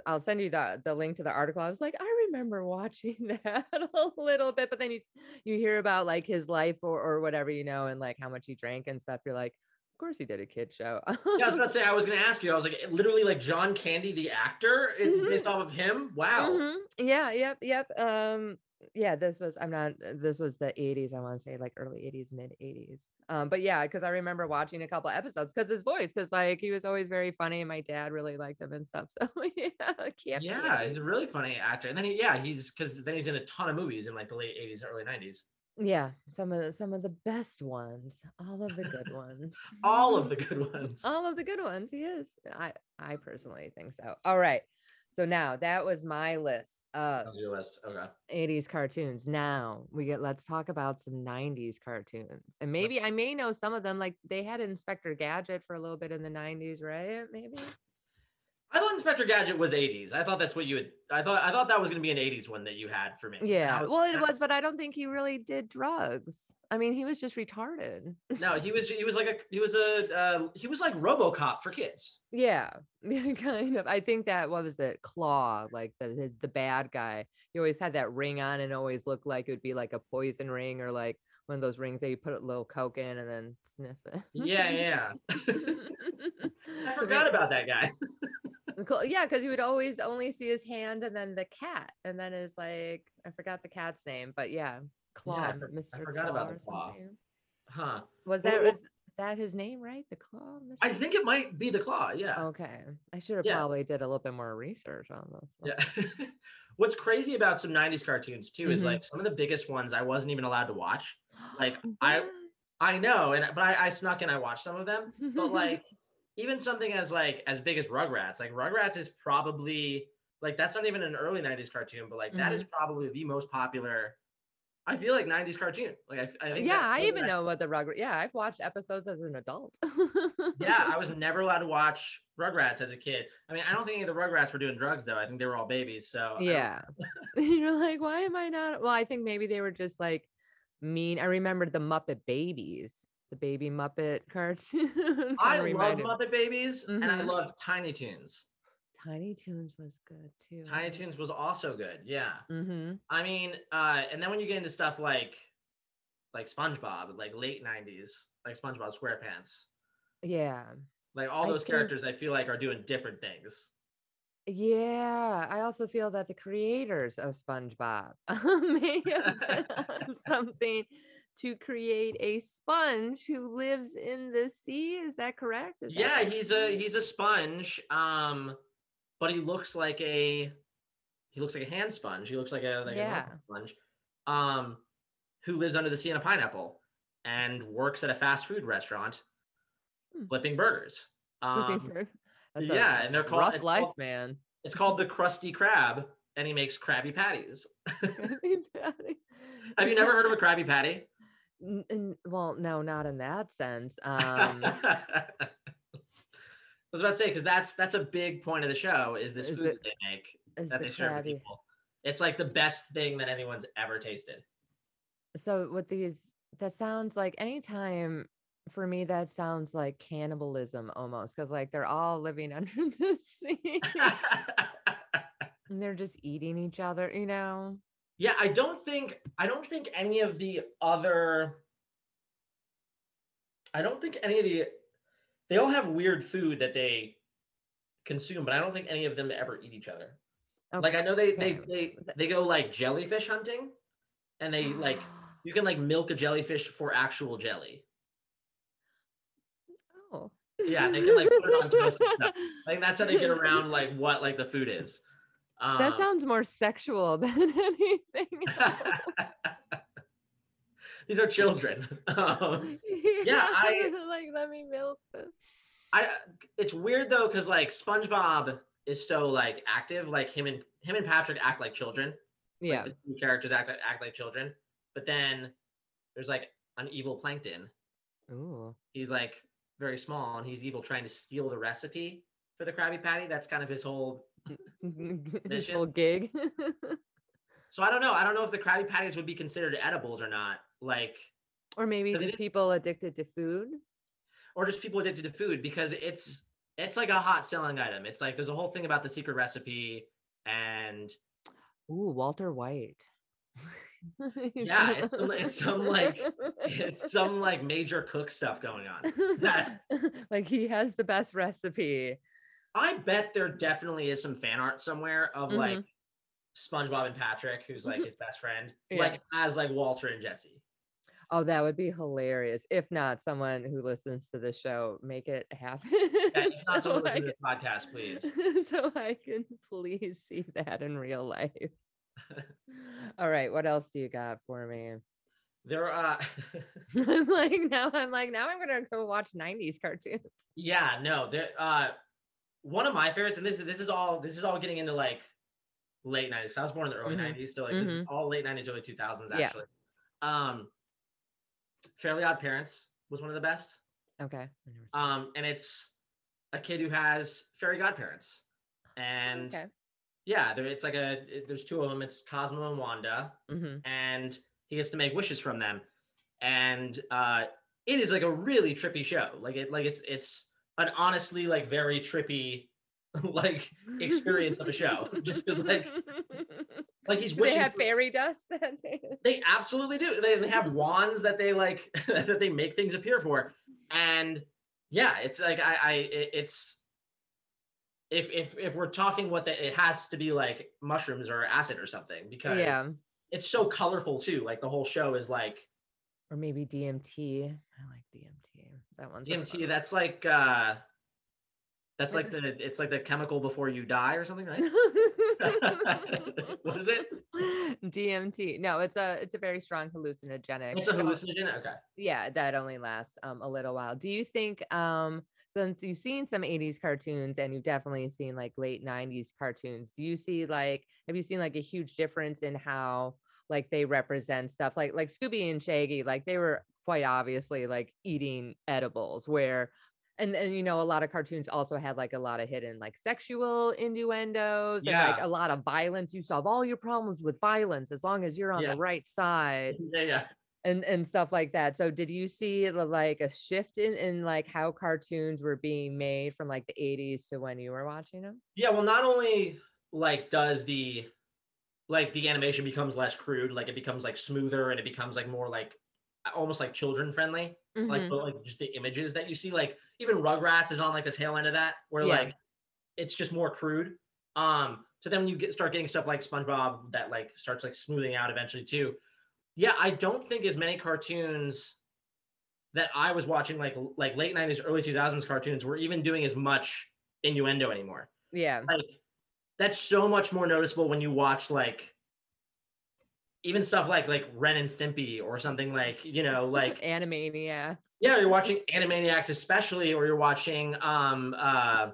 I'll send you the the link to the article. I was like, I remember watching that a little bit, but then you you hear about like his life or or whatever, you know, and like how much he drank and stuff. You're like, course he did a kid show. yeah, I was about to say I was gonna ask you. I was like, literally like John Candy, the actor, it's Mhm. based off of him. Wow. Mhm. Yeah, yep, yep. Um, yeah, this was I'm not this was the 80s, I want to say like early 80s, mid 80s. Um, but yeah, because I remember watching a couple episodes because his voice, because like he was always very funny and my dad really liked him and stuff. So yeah, Yeah, he's a really funny actor. And then he, yeah, he's because then he's in a ton of movies in like the late 80s, early 90s. Yeah, some of the some of the best ones, all of the good ones. All of the good ones. all of the good ones. He is. I I personally think so. All right. So now that was my list of your list. Okay. 80s cartoons. Now we get let's talk about some 90s cartoons. And maybe Let's- I may know some of them. Like they had Inspector Gadget for a little bit in the 90s, right? Maybe. I thought Inspector Gadget was 80s. I thought that's what you would. I thought I thought that was gonna be an 80s one that you had for me. Yeah. was- Well, it was, but I don't think he really did drugs. I mean, he was just retarded. No, he was. He was like a. He was a. Uh, he was like RoboCop for kids. Yeah, kind of. I think that what was it, Claw, like the the, bad guy. He always had that ring on and always looked like it would be like a poison ring or like one of those rings that you put a little coke in and then sniff it. Yeah, yeah. I So forgot about that guy. Yeah, because you would always only see his hand and then the cat, and then his like I forgot the cat's name, but yeah, Claw, I for- I forgot Claw about the Claw. something. Huh. Was that well- was that his name, right? The Claw. Mr. I think it might be the claw. Yeah. Okay, I should have Yeah. probably did a little bit more research on this. one. Yeah. What's crazy about some 90s cartoons too is Mhm. like some of the biggest ones I wasn't even allowed to watch. Like, I- I know, and but I, I snuck and I watched some of them. But like even something as like as big as Rugrats, like Rugrats is probably like that's not even an early 90s cartoon, but like that is Mm-hmm. probably the most popular. I feel like 90s cartoon. Like I, I think yeah, I even know what the Rugrat. Yeah, I've watched episodes as an adult. Yeah, I was never allowed to watch Rugrats as a kid. I mean, I don't think any of the Rugrats were doing drugs though. I think they were all babies. So yeah. You're like, why am I not? Well, I think maybe they were just like mean. I remember the Muppet Babies, the baby Muppet cartoon. I love Muppet Babies and I Mhm. loved Tiny Toons. Tiny Toons was good too. Tiny Toons was also good. Yeah. Mm-hmm. I mean, uh, and then when you get into stuff like like SpongeBob, like late 90s, like SpongeBob SquarePants, Yeah. like all I those think- characters I feel like are doing different things. Yeah, I also feel that the creators of SpongeBob may have something to create a sponge who lives in the sea. Is that correct? Is Yeah, correct? he's a he's a sponge, um, but he looks like a he looks like a hand sponge. He looks like a like a Yeah. sponge, um, who lives under the sea in a pineapple and works at a fast food restaurant, Hmm. flipping burgers. Um, that's yeah, and they're called- rough life, called- man. it's called the Krusty Krab, and he makes Krabby Patties. Have you never heard of a Krabby Patty? N- n- well, no, not in that sense. Um, I was about to say because that's that's a big point of the show is this Is food it- that they make that the they serve to Krabby- people. It's like the best thing that anyone's ever tasted. So with these, that sounds like anytime for me that sounds like cannibalism almost because like they're all living under the sea and they're just eating each other, you know. Yeah, I don't think I don't think any of the other I don't think any of the they all have weird food that they consume, but I don't think any of them ever eat each other. Like I know they they they they go like jellyfish hunting and they like you can like milk a jellyfish for actual jelly. oh. Yeah, they can like put it on toast and stuff. Like that's how they get around like what like the food is. Um, That sounds more sexual than anything. These are children. Um, Yeah, I- like let me milk this. I it's weird though because like SpongeBob is so like active. Like him and him and Patrick act like children. Like, Yeah. the two characters act act like children. But then there's like an evil Plankton. Ooh. He's like very small and he's evil, trying to steal the recipe for the Krabby Patty. That's kind of his whole His little gig. So I don't know. I don't know if the Krabby Patties would be considered edibles or not. Like, or maybe just people addicted to food. or just people addicted to food because it's it's like a hot selling item. It's like there's a whole thing about the secret recipe and Ooh, Walter White. Yeah, it's some- it's some, like- it's some like major cook stuff going on. that- like he has the best recipe. I bet there definitely is some fan art somewhere of Mhm. like SpongeBob and Patrick, who's like his best friend, Yeah. like as like Walter and Jesse. Oh, that would be hilarious. If not, someone who listens to the show, make it happen. Yeah, if not so, someone listen to this podcast, please. so I can please see that in real life. All right, what else do you got for me? There uh I'm like now I'm like now I'm gonna go watch 90s cartoons. yeah, no, there uh one of my favorites, and this is this is all this is all getting into like late 90s. I was born in the early Mhm. 90s, so like this is all late 90s, early 2000s Yeah. actually. Um Fairly Odd Parents was one of the best. Okay. I never seen Um, and it's a kid who has fairy godparents. And okay. yeah, there, it's like a it- there's two of them. It's Cosmo and Wanda, hmm and he gets to make wishes from them. And uh, it is like a really trippy show. Like it, like it's it's an honestly like very trippy like experience of a show. Just because like like he's Do they have fairy dust they absolutely do. They, they have wands that they like that they make things appear for, and yeah, it's like I I it's if if if we're talking what the, it has to be like mushrooms or acid or something because Yeah. it's so colorful too. Like the whole show is like Or maybe DMT. I like DMT. That one's DMT. That's like uh that's like the it's like the chemical before you die or something, right? what is it? DMT. No, it's a it's a very strong hallucinogenic. It's a So- hallucinogen. Okay. yeah that only lasts um a little while do you think um since you've seen some 80s cartoons and you've definitely seen like late 90s cartoons do you see like have you seen like a huge difference in how like they represent stuff like like scooby and shaggy like they were quite obviously like eating edibles where and and you know a lot of cartoons also had like a lot of hidden like sexual innuendos and like a lot of violence you solve all your problems with violence as long as you're on Yeah. the right side Yeah, yeah. and and stuff like that. So did you see like a shift in in like how cartoons were being made from like the 80s to when you were watching them? Yeah, well, not only like does the like the animation becomes less crude, like it becomes like smoother and it becomes like more like almost like children friendly, like Mhm. but like just the images that you see, like even Rugrats is on like the tail end of that, where Yeah. like it's just more crude. Um, so then when you get start getting stuff like SpongeBob that like starts like smoothing out eventually too. Yeah, I don't think as many cartoons that I was watching like like late 90s, early 2000s cartoons were even doing as much innuendo anymore yeah. like that's so much more noticeable when you watch like even stuff like like Ren and Stimpy or something like you know like Animaniacs. yeah you're watching Animaniacs especially or you're watching um uh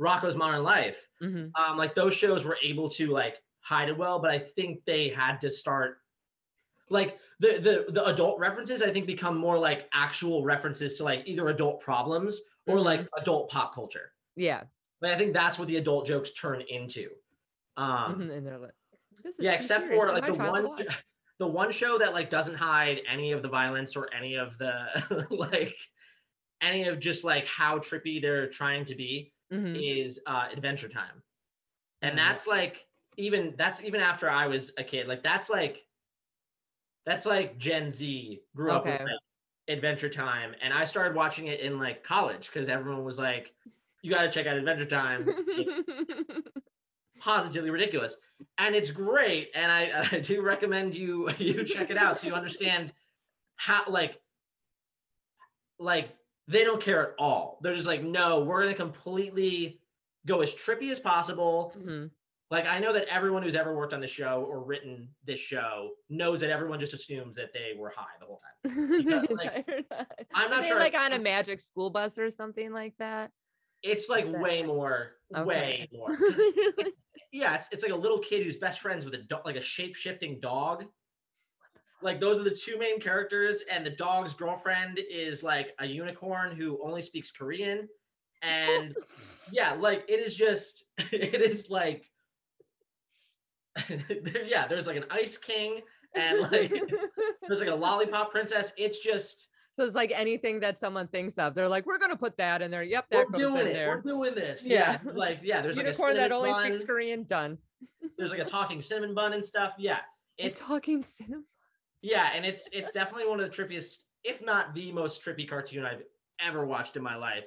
Rocko's Modern Life Mhm. um like those shows were able to like hide it well but I think they had to start like the the the adult references I think become more like actual references to like either adult problems or Mhm. like adult pop culture Yeah. like I think that's what the adult jokes turn into. Um, And they're like, yeah, except serious for like the one, the one show that like doesn't hide any of the violence or any of the like any of just like how trippy they're trying to be Mhm. is uh Adventure Time, and Yeah. that's like even that's even after I was a kid. Like that's like that's like Gen Z grew up with like, Adventure Time, and I started watching it in like college because everyone was like, "You got to check out Adventure Time." It's positively ridiculous and it's great and I, I do recommend you you check it out so you understand how like like they don't care at all they're just like no we're gonna completely go as trippy as possible Mhm. like i know that everyone who's ever worked on the show or written this show knows that everyone just assumes that they were high the whole time The like. I'm not they, sure like on a magic school bus or something like that. It's like way more way Okay. more yeah, it's, it's like a little kid who's best friends with a dog, like a shape shifting dog. Like those are the two main characters, and the dog's girlfriend is like a unicorn who only speaks Korean, and yeah, like it is just it is like yeah, there's like an ice king and like there's like a lollipop princess. It's just so it's like anything that someone thinks of. They're like, we're gonna put that in there. Yep, that we're goes doing in it. there. We're doing this. Yeah. Yeah. It's like yeah, there's Unicorn like a that only cinnamon speaks. Korean. Done. There's like a talking cinnamon bun and stuff. Yeah. It's It's talking cinnamon. yeah, and it's it's definitely one of the trippiest, if not the most trippy cartoon I've ever watched in my life.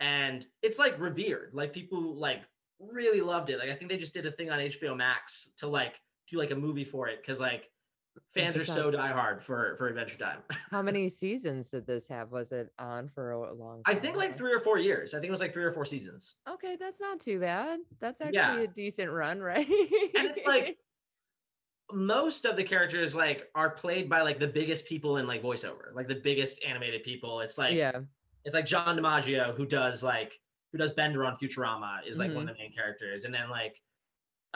And it's like revered. Like people like really loved it. Like I think they just did a thing on HBO Max to like do like a movie for it because like fans are so diehard for for Adventure Time. How many seasons did this have? Was it on for a long? I think like three or four years. I think it was like three or four seasons. Okay, that's not too bad. That's actually Yeah. a decent run, right? And it's like most of the characters like are played by like the biggest people in like voiceover, like the biggest animated people. It's like yeah, it's like John DiMaggio who does like who does Bender on Futurama is like one of mm-hmm. the main characters, and then like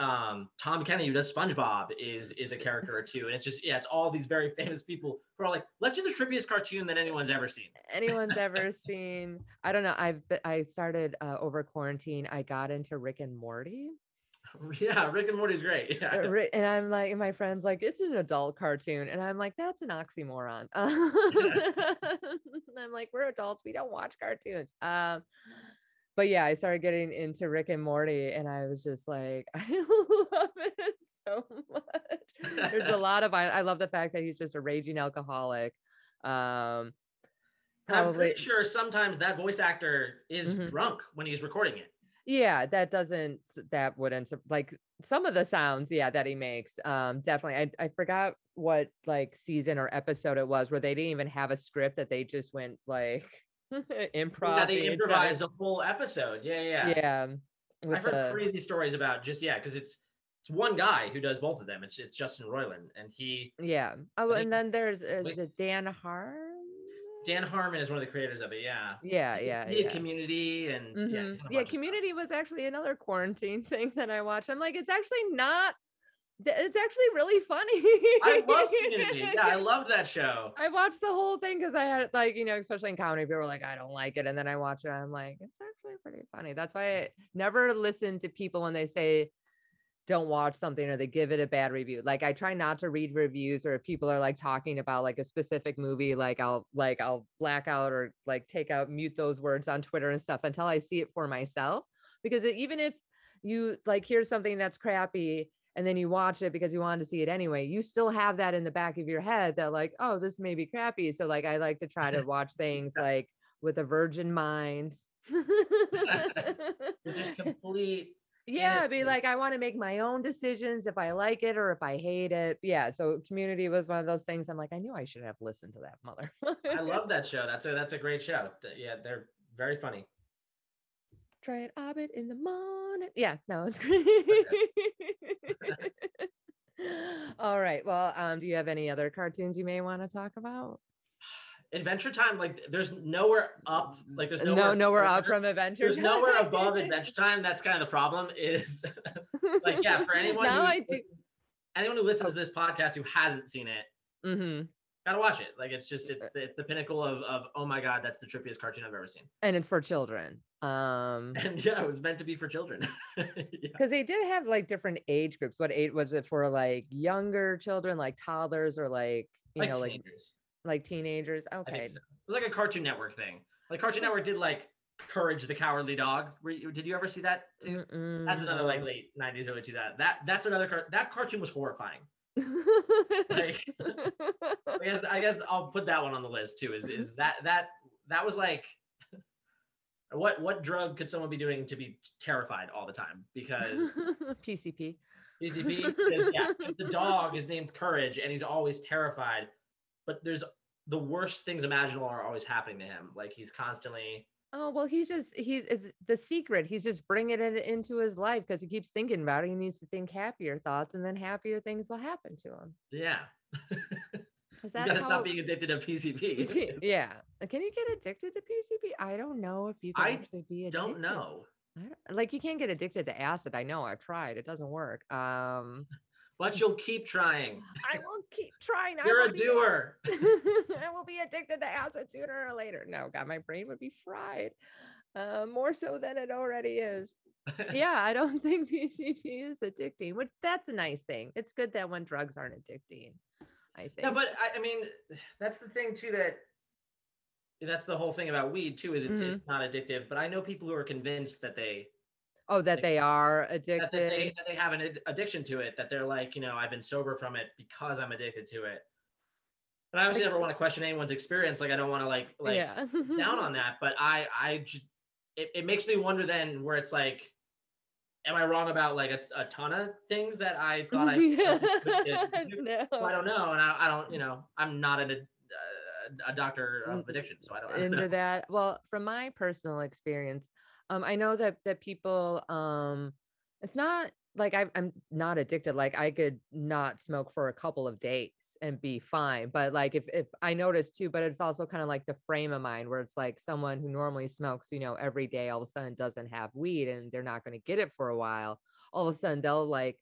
um Tom Kenny who does SpongeBob is is a character or two, and it's just yeah, it's all these very famous people who are like, let's do the trippiest cartoon that anyone's ever seen. anyone's ever seen? I don't know. I've be- I started uh, over quarantine. I got into Rick and Morty, Yeah, Rick and Morty's great. Uh, Yeah. And I'm like, and my friends like, it's an adult cartoon, and I'm like, that's an oxymoron. I'm like, we're adults. We don't watch cartoons. Um, but yeah, I started getting into Rick and Morty, and I was just like, I love it so much. There's a lot of I, I love the fact that he's just a raging alcoholic. Um, I'm pretty sure sometimes that voice actor is Mhm. drunk when he's recording it. yeah, that doesn't that wouldn't like some of the sounds, yeah, that he makes. Um, definitely. I I forgot what like season or episode it was where they didn't even have a script that they just went like improv. Yeah, they improvised a whole episode. Yeah, yeah. Yeah. with I've heard the- crazy stories about just yeah, because it's it's one guy who does both of them. It's it's Justin Roiland, and he Yeah. Oh, and then there's is it Dan Harmon? Dan Harmon is one of the creators of it. Yeah. Yeah, yeah, he yeah. Community and yeah, Mhm. he's Yeah, of stuff. Community was actually another quarantine thing that I watched. I'm like, it's actually not. It's actually really funny. I love Community. Yeah, I loved that show. I watched the whole thing because I had like, you know, especially in comedy, people were like, I don't like it. And then I watch it, I'm like, it's actually pretty funny. That's why I never listen to people when they say don't watch something or they give it a bad review. Like I try not to read reviews or if people are like talking about like a specific movie, like I'll like I'll black out or like take out mute those words on Twitter and stuff until I see it for myself. Because even if you like hear something that's crappy and then you watch it because you wanted to see it anyway, you still have that in the back of your head that like, oh, this may be crappy. So like I like to try to watch things like with a virgin mind. Just complete. yeah, be like, I want to make my own decisions if I like it or if I hate it. Yeah. So community was one of those things. I'm like, I knew I should have listened to that mother. I love that show. That's a that's a great show. Yeah, they're very funny. Try it orbit in the morning. Yeah, no, it's great. All right. Well, um, do you have any other cartoons you may want to talk about? Adventure Time, like there's nowhere up, like there's no, nowhere nowhere up from Adventure. There's nowhere above Adventure Time. That's kind of the problem. Is like yeah, for anyone Now who I do. listens- anyone who listens to this podcast who hasn't seen it, hmm gotta watch it. Like it's just it's the, it's the pinnacle of of oh my god, that's the trippiest cartoon I've ever seen. And it's for children. Um, And yeah, it was meant to be for children. yeah. because they did have like different age groups. What age was it for? Like younger children, like toddlers, or like you Like know, like teenagers. like teenagers? Okay. so. It was like a Cartoon Network thing. Like Cartoon Network did like Courage the Cowardly Dog. Were you, did you ever see that too? Mm-mm, That's another like late '90s, early 2000s. That that that's another car- that cartoon was horrifying. Like- I guess, I guess I'll put that one on the list too. Is is that that that was like what what drug could someone be doing to be terrified all the time? Because PCP. PCP, yeah, the dog is named Courage and he's always terrified, but there's the worst things imaginable are always happening to him. Like he's constantly Oh well, he's just he's the secret. He's just bringing it into his life because he keeps thinking about it. He needs to think happier thoughts, and then happier things will happen to him. yeah. 'Cause He's got that's to how- stop being addicted to PCP. yeah. Can you get addicted to PCP? I don't know if you can I actually be addicted. Don't know. I don't- like you can't get addicted to acid. I know. I've tried. It doesn't work. Um, But you'll keep trying. I will keep trying. You're a be- doer. I will be addicted to acid sooner or later. No, God, my brain would be fried. uh, more so than it already is. yeah, I don't think PCP is addicting, which that's a nice thing. It's good that when drugs aren't addicting. I think. Yeah, but I, I mean, that's the thing too that that's the whole thing about weed too is it's, Mhm. it's not addictive. But I know people who are convinced that they Oh, that they are addicted. that they that they have an ad- addiction to it. That they're like, you know, I've been sober from it because I'm addicted to it. And I obviously never want to question anyone's experience. Like I don't want to like like yeah. down on that. But I I just it, it makes me wonder then where it's like, am I wrong about like a, a ton of things that I thought I. So I don't know, and I, I don't, you know, I'm not an, a, a doctor of Mm, addiction, so I don't, I don't into know. that well from my personal experience um i know that that people um it's not like I, i'm not addicted like i could not smoke for a couple of days and be fine but like if if i notice too but it's also kind of like the frame of mind where it's like someone who normally smokes you know every day all of a sudden doesn't have weed and they're not going to get it for a while all of a sudden they'll like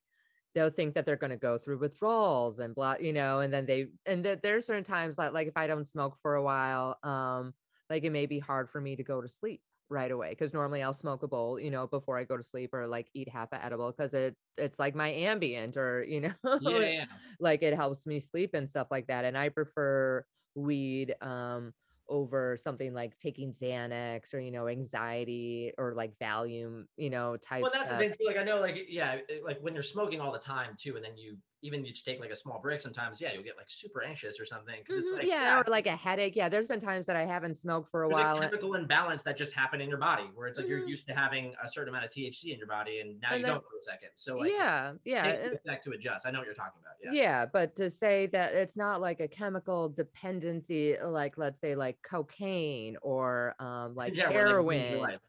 they'll think that they're going to go through withdrawals and blah you know and then they and th- there are certain times like like if i don't smoke for a while um like it may be hard for me to go to sleep right away because normally i'll smoke a bowl you know before i go to sleep or like eat half a edible because it it's like my Ambien or you know Yeah, yeah. like it helps me sleep and stuff like that and i prefer weed um over something like taking xanax or you know anxiety or like valium you know type Well, that's the thing too. Like I know, like yeah, like when you're smoking all the time too, and then you even you just take like a small break. Sometimes, yeah, you'll get like super anxious or something because it's Mhm, like yeah, or like a headache. Yeah, there's been times that I haven't smoked for a there's while. a and- chemical imbalance that just happened in your body, where it's like you're Mhm. used to having a certain amount of THC in your body, and now And you then- don't for a second. So like, yeah, it yeah, takes it- sec to adjust. I know what you're talking about. yeah. Yeah. but to say that it's not like a chemical dependency, like let's say like cocaine or um like yeah, where, like,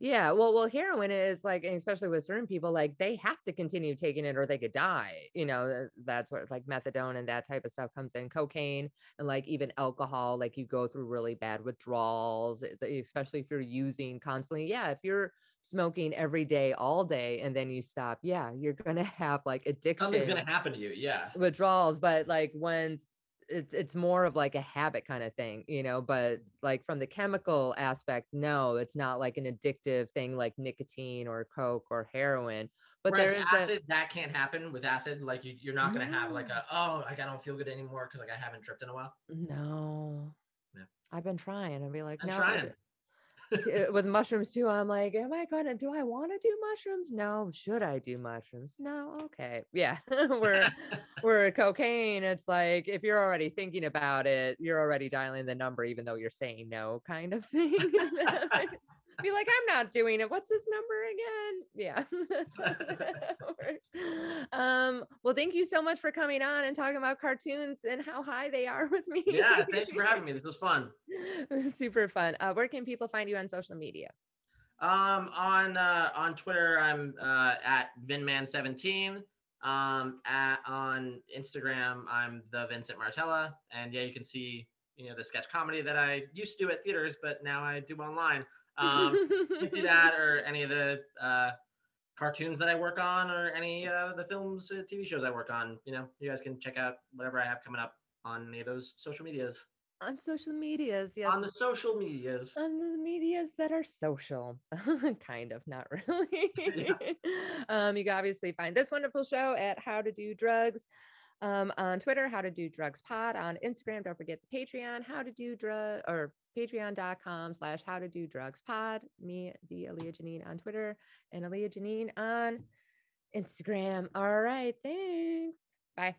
it ruins your heroin. life. Yeah, well, well, heroin is like, and especially with certain people, like they have to continue taking it or they could die. You know, that's what like methadone and that type of stuff comes in. Cocaine and like even alcohol, like you go through really bad withdrawals, eh, e- especially if you're using constantly. Yeah, if you're smoking every day, all day, and then you stop, yeah, you're gonna have like addiction Something's gonna happen to you. Yeah. withdrawals but like when it's it's more of like a habit kind of thing you know but like from the chemical aspect no it's not like an addictive thing like nicotine or coke or heroin but Whereas there is acid, that can't happen with acid. Like you, you're not gonna have like a oh, like I don't feel good anymore because like I haven't tripped in a while. no Yeah. i've been trying i'd be like I'm no trying. Uh, with mushrooms too i'm like am i gonna do i want to do mushrooms? No should i do mushrooms? No okay. Yeah we're we're cocaine it's like if you're already thinking about it you're already dialing the number even though you're saying no kind of thing be like i'm not doing it what's this number again yeah that's how that works. um well thank you so much for coming on and talking about cartoons and how high they are with me yeah, thank you for having me. This was fun. super fun uh where can people find you on social media Um, on uh, on Twitter, I'm uh, at Vinman17. Um, at on Instagram, I'm the Vincent Martella, and yeah, you can see you know the sketch comedy that I used to do at theaters, but now I do online. Um, you can see that or any of the uh, cartoons that I work on or any uh, the films, uh, TV shows I work on. You know, you guys can check out whatever I have coming up on any of those social medias. on social medias yes On the social medias. on the medias that are social kind of not really um you can obviously find this wonderful show at how to do drugs um on twitter how to do drugs pod on instagram don't forget the patreon how to do drug or patreon.com slash how to do drugs pod. Me the Aaliyah Janine on twitter and Aaliyah Janine on instagram. All right thanks. Bye